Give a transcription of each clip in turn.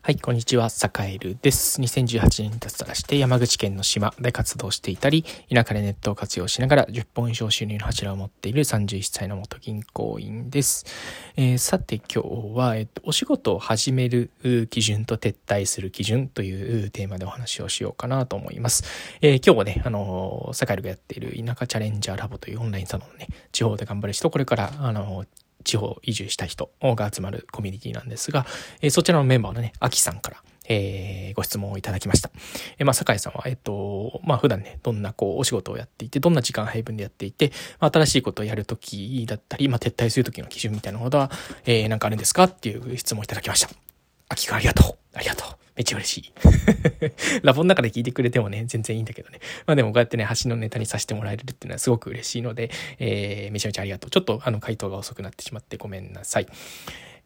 はい、こんにちは、サカエルです。2018年に脱サラして山口県の島で活動していたり、田舎でネットを活用しながら10本以上収入の柱を持っている31歳の元銀行員です。えー、さて今日は、えっと、お仕事を始める基準と撤退する基準というテーマでお話をしようかなと思います。えー、今日はね、あの、サカエルがやっている田舎チャレンジャーラボというオンラインサロンね、地方で頑張る人、これから、あの、地方移住した人が集まるコミュニティなんですが、えそちらのメンバーのね、アキさんから、えー、ご質問をいただきました。えー、まあ、酒井さんは、えっと、まあ、普段ね、どんなこう、お仕事をやっていて、どんな時間配分でやっていて、まあ、新しいことをやるときだったり、まあ、撤退するときの基準みたいなことは、えー、なんかあるんですかっていう質問をいただきました。秋くんありがとう。ありがとう。めっちゃ嬉しい。ラボの中で聞いてくれてもね、全然いいんだけどね。まあでもこうやってね、橋のネタにさせてもらえるっていうのはすごく嬉しいので、えー、めちゃめちゃありがとう。ちょっとあの回答が遅くなってしまってごめんなさい。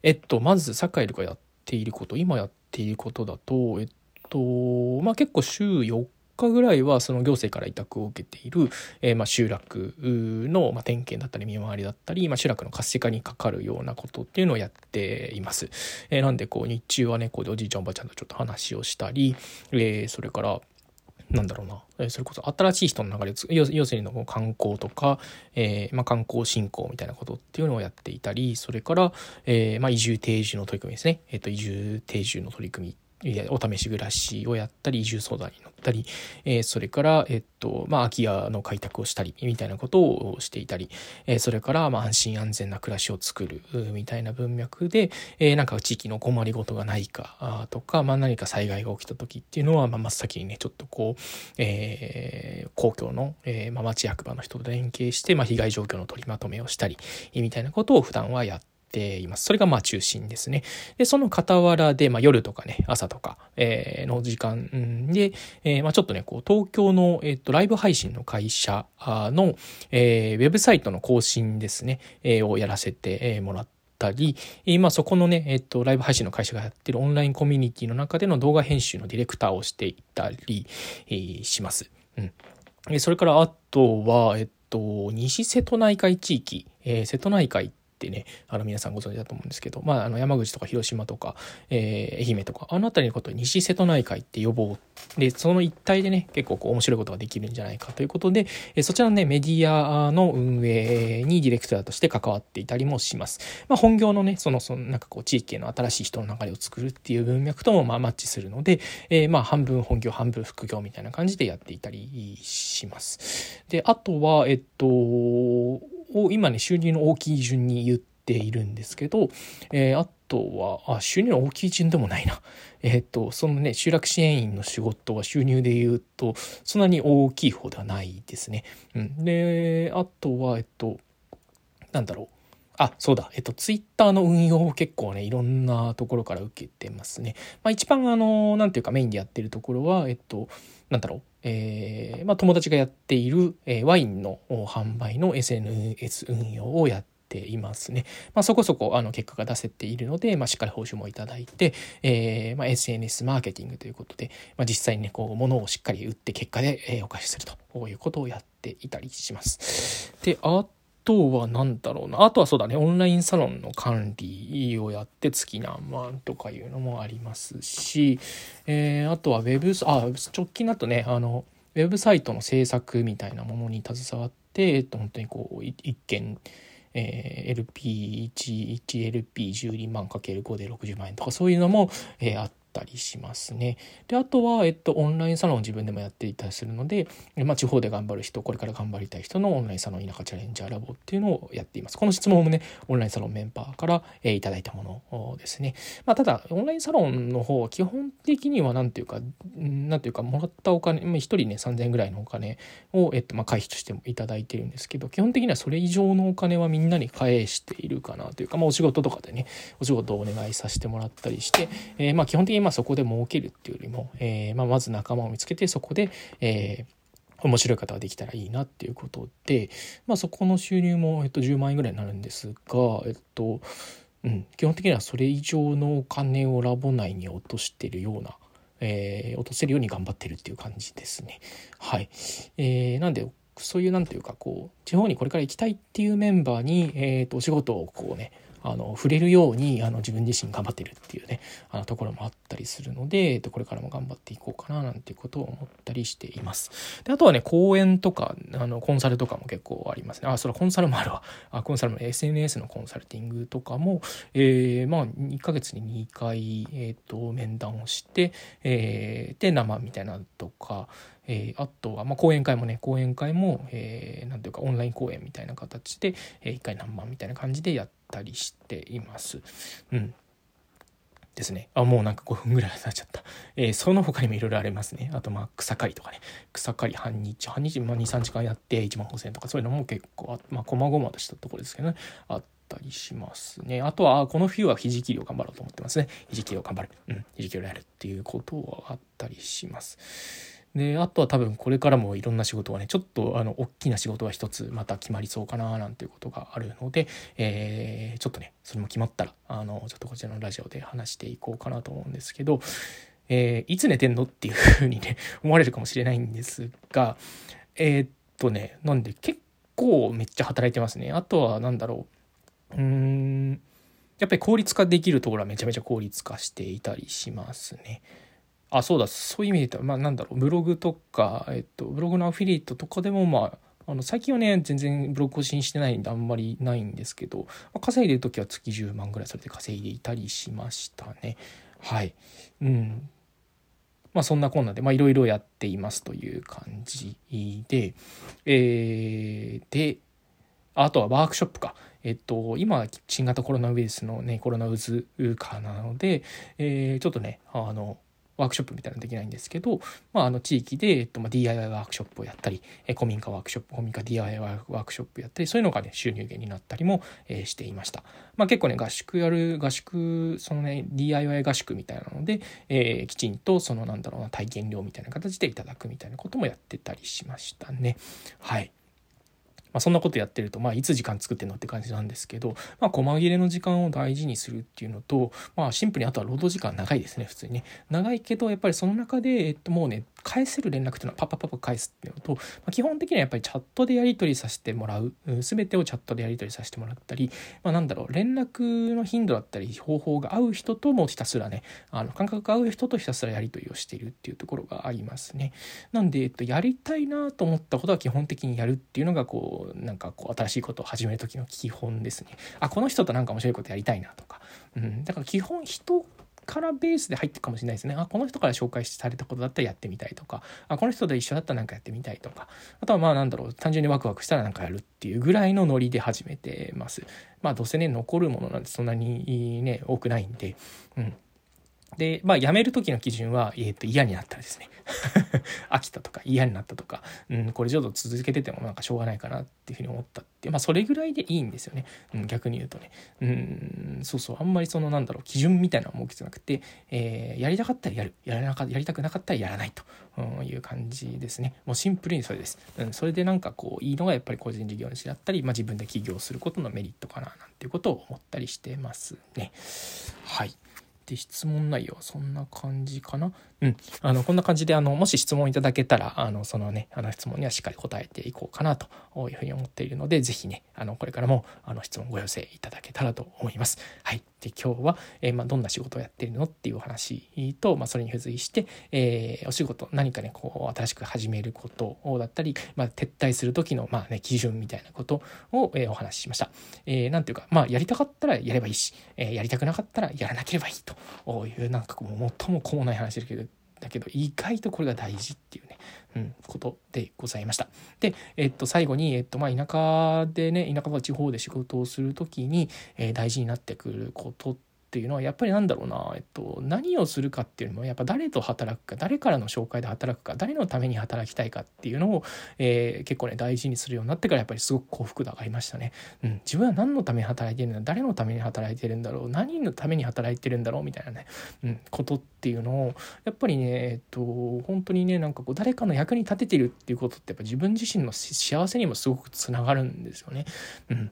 えっと、まず、酒井ルがやっていること、今やっていることだと、えっと、まあ結構週4日ぐらいはその行政から委託を受けている、えー、まあ集落の、まあ、点検だったり見回りだったり、まあ、集落の活性化にかかるようなことっていうのをやっています。えー、なんでこう日中はねこうおじいちゃんおばあちゃんとちょっと話をしたり、えー、それからなんだろうな、えそれこそ新しい人の流れ要要するに観光とか、えー、まあ、観光振興みたいなことっていうのをやっていたりそれから、えー、まあ、移住定住の取り組みですね、えーと移住定住の取り組みお試し暮らしをやったり、移住相談に乗ったり、えー、それから、えっと、まあ、空き家の開拓をしたり、みたいなことをしていたり、えー、それから、まあ、安心安全な暮らしを作る、みたいな文脈で、えー、なんか地域の困りごとがないか、とか、まあ、何か災害が起きた時っていうのは、まあ、真っ先にね、ちょっとこう、えー、公共の、えー、まあ、町役場の人と連携して、まあ、被害状況の取りまとめをしたり、みたいなことを普段はやってています。それがまあ中心ですね。で、その傍らで、まあ夜とかね、朝とか、えー、の時間で、えー、まあちょっとね、こう、東京の、えっ、と、ライブ配信の会社の、えー、ウェブサイトの更新ですね、えー、をやらせてもらって、たり、今そこのね、えっと、ライブ配信の会社がやってるオンラインコミュニティの中での動画編集のディレクターをしていたり、します。うん。それからあとは、えっと、西瀬戸内海地域、えー、瀬戸内海ってね、あの皆さんご存知だと思うんですけど、まあ、あの山口とか広島とか、えー、愛媛とか、あの辺りのことを西瀬戸内海って呼ぼう。で、その一帯でね、結構こう面白いことができるんじゃないかということで、え、そちらのね、メディアの運営にディレクターとして関わっていたりもします。まあ、本業のね、その、そのなんかこう地域への新しい人の流れを作るっていう文脈ともまあマッチするので、えー、まあ半分本業、半分副業みたいな感じでやっていたりします。で、あとは、えっと、を今ね収入の大きい順に言っているんですけど、えー、あとはあ収入の大きい順でもないな。えっ、ー、とそのね集落支援員の仕事は収入で言うとそんなに大きい方ではないですね。うん、であとはえっとなんだろうあ、そうだ。えっと、ツイッターの運用を結構ね、いろんなところから受けてますね。まあ一番あの、なんていうかメインでやってるところは、えっと、なんだろう。えー、まあ友達がやっている、えー、ワインの販売の SNS 運用をやっていますね。まあ、そこそこあの結果が出せているので、まあ、しっかり報酬もいただいて、えー、まあ、SNS マーケティングということで、まあ、実際にね、こう、物をしっかり売って結果で、えお貸しするということをやっていたりします。で、あとは何だろうな。あとはそうだね、オンラインサロンの管理をやって月何万とかいうのもありますし、えー、あとはウェブ、あ、直近だとね、あの、ウェブサイトの制作みたいなものに携わって、えっと、本当にこう、一件、えー、LP1、1LP12 万 ×5 で60万円とかそういうのも、えー、あったりしますね。で、あとは、えっと、オンラインサロンを自分でもやっていたりするので、まあ、地方で頑張る人、これから頑張りたい人のオンラインサロン田舎チャレンジャーラボっていうのをやっています。この質問もね、オンラインサロンメンバーから、えー、いただいたものですね。まあ、ただ、オンラインサロンの方は基本的には、なんていうか、なんていうか、もらったお金、まあ、1人ね、3000円ぐらいのお金を、えっと、まあ、回避としてもいただいてるんですけど、基本的にはそれ以上のお金はみんなに返しているかなというか、まあ、お仕事とかでね、お仕事をお願いさせてもらったりして、えー、まあ、基本的にまあそこで儲けるっていうよりも、えーまあ、まず仲間を見つけてそこで、えー、面白い方ができたらいいなっていうことで、まあ、そこの収入も、えっと、10万円ぐらいになるんですが、えっとうん、基本的にはそれ以上のお金をラボ内に落としてるような、えー、落とせるように頑張ってるっていう感じですね。はい。えー、なんでそういうなんていうかこう地方にこれから行きたいっていうメンバーに、えーと、お仕事をこうねあの触れるようにあの自分自身頑張ってるっていうねあのところもあったりするので、えっと、これからも頑張っていこうかななんていうことを思ったりしています。であとはね講演とかあのコンサルとかも結構ありますね。あそれコンサルもあるわ。あコンサルも SNS のコンサルティングとかも、えー、まあ2ヶ月に2回、えーと、面談をして、えー、で生みたいなとか、えー、あとは、まあ、講演会もね講演会も、えー、なんていうかオンライン講演みたいな形で、えー、1回何万みたいな感じでやってたりしています。うんですね。あ、もうなんか5分ぐらい経っちゃった。えー、その他にもいろいろありますね。あと、まあ、草刈りとかね。草刈り半日、半日、まあ、2、3時間やって1万5000円とか、そういうのも結構、まあ、こまごまとしたところですけどね。あったりしますね。あとは、この冬は肘切りを頑張ろうと思ってますね。肘切りを頑張る。うん。肘切りをやるっていうことはあったりします。であとは多分これからもいろんな仕事がねちょっとあの大きな仕事が一つまた決まりそうかななんていうことがあるので、えー、ちょっとねそれも決まったらあのちょっとこちらのラジオで話していこうかなと思うんですけど、えー、いつ寝てんのっていうふうにね 思われるかもしれないんですがえー、っとねなんで結構めっちゃ働いてますねあとは何だろううーんやっぱり効率化できるところはめちゃめちゃ効率化していたりしますね。あそうだそういう意味で言ったらまあなんだろうブログとか、えっと、ブログのアフィリエイトとかでもまああの最近はね全然ブログ更新してないんであんまりないんですけど、まあ、稼いでる時は月10万ぐらいそれで稼いでいたりしましたね。はい。うん。まあそんなこんなでいろいろやっていますという感じでえー、であとはワークショップか。えっと、今、新型コロナウイルスのね、コロナ渦禍なので、えー、ちょっとね、あの、ワークショップみたいなのできないんですけど、まあ、あの地域で、えっとまあ、DIY ワークショップをやったり、え古民家ワークショップ、古民家 DIY ワークショップやったり、そういうのがね、収入源になったりも、えー、していました。まあ、結構ね、合宿やる、合宿、そのね、DIY 合宿みたいなので、えー、きちんと、そのなんだろうな、体験料みたいな形でいただくみたいなこともやってたりしましたね。はい。まあ、そんなことやってると、まあ、いつ時間作ってんのって感じなんですけど、まあ、細切れの時間を大事にするっていうのと、まあ、シンプルにあとは労働時間長いですね、普通にね。長いけど、やっぱりその中で、えっと、もうね、返せる連絡っていうのはパパパパ返すっていうのと、まあ、基本的にはやっぱりチャットでやり取りさせてもらう、全てをチャットでやり取りさせてもらったり、まあ、なんだろう、連絡の頻度だったり、方法が合う人ともひたすらね、あの感覚が合う人とひたすらやり取りをしているっていうところがありますね。なんで、えっと、やりたいなと思ったことは基本的にやるっていうのが、こう、なんかこう、新しいことを始める時の基本ですね。あ、この人となんか面白いことやりたいなとか。うん、だから基本人からベースで入っていくかもしれないですね。あ、この人から紹介されたことだったらやってみたいとか、あ、この人と一緒だったらなんかやってみたいとか、あとはまあなんだろう、単純にワクワクしたらなんかやるっていうぐらいのノリで始めてます。まあどうせね、残るものなんてそんなにね、多くないんで、うん。で、まあ、辞める時の基準は、えっ、ー、と、嫌になったらですね。飽きたとか嫌になったとか、うん、これちょっと続けててもなんかしょうがないかなっていうふうに思ったってまあそれぐらいでいいんですよね、うん、逆に言うとね。うんそうそう。あんまりそのなんだろう基準みたいなのは設けてなくて、えー、やりたかったらやる。やらなかやりたくなかったらやらないと。うんいう感じですね。もうシンプルにそれです、うん、それでなんかこういいのがやっぱり個人事業主だったり、まあ、自分で起業することのメリットかななんていうことを思ったりしてますね。はい。で質問内容はそんな感じかな。うん。あの、こんな感じで、あの、もし質問いただけたら、あの、そのね、あの質問にはしっかり答えていこうかなというふうに思っているので、是非ね、あの、これからも、あの、質問ご寄せいただけたらと思います。はい。で、今日は、えー、まあ、どんな仕事をやっているのっていうお話と、まあ、それに付随して、えー、お仕事、何かね、こう、新しく始めることだったり、まあ、撤退する時の、まあね、基準みたいなことを、えー、お話ししました。えー、なんていうか、まあ、やりたかったらやればいいし、え、やりたくなかったらやらなければいいという、なんかこう、最もこうない話だけど、だけど意外とこれが大事っていうね、うん、ことでございました。で、えっと、最後に、えっと、まあ、田舎でね、田舎は地方で仕事をする時に、えー、大事になってくることってっていうのはやっぱりなんだろうな、えっと、何をするかっていうのもやっぱ誰と働くか誰からの紹介で働くか誰のために働きたいかっていうのを、えー、結構ね大事にするようになってからやっぱりすごく幸福度上がりましたね。うん、自分は何のために働いてるんだ誰のために働いてるんだろう何のために働いてるんだろうみたいなね、うん、ことっていうのをやっぱりねえっと本当にねなんかこう誰かの役に立ててるっていうことってやっぱ自分自身の幸せにもすごくつながるんですよね。うん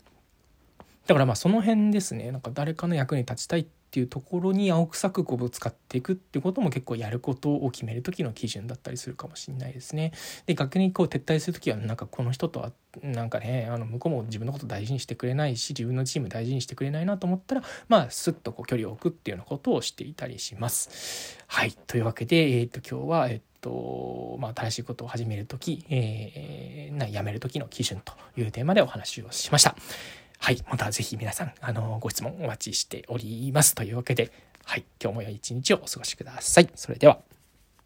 だからまあその辺ですねなんか誰かの役に立ちたいっていうところに青臭くこうぶつかっていくってことも結構やることを決める時の基準だったりするかもしれないですね。で逆にこう撤退する時はなんかこの人とはなんかねあの向こうも自分のこと大事にしてくれないし自分のチーム大事にしてくれないなと思ったらまあスッとこう距離を置くっていうようなことをしていたりします。はいというわけで、えー、と今日は、えっとまあ、新しいことを始める時、えー、なやめる時の基準というテーマでお話をしました。はい。またぜひ皆さん、あの、ご質問お待ちしております。というわけで、はい。今日も良い一日をお過ごしください。それでは。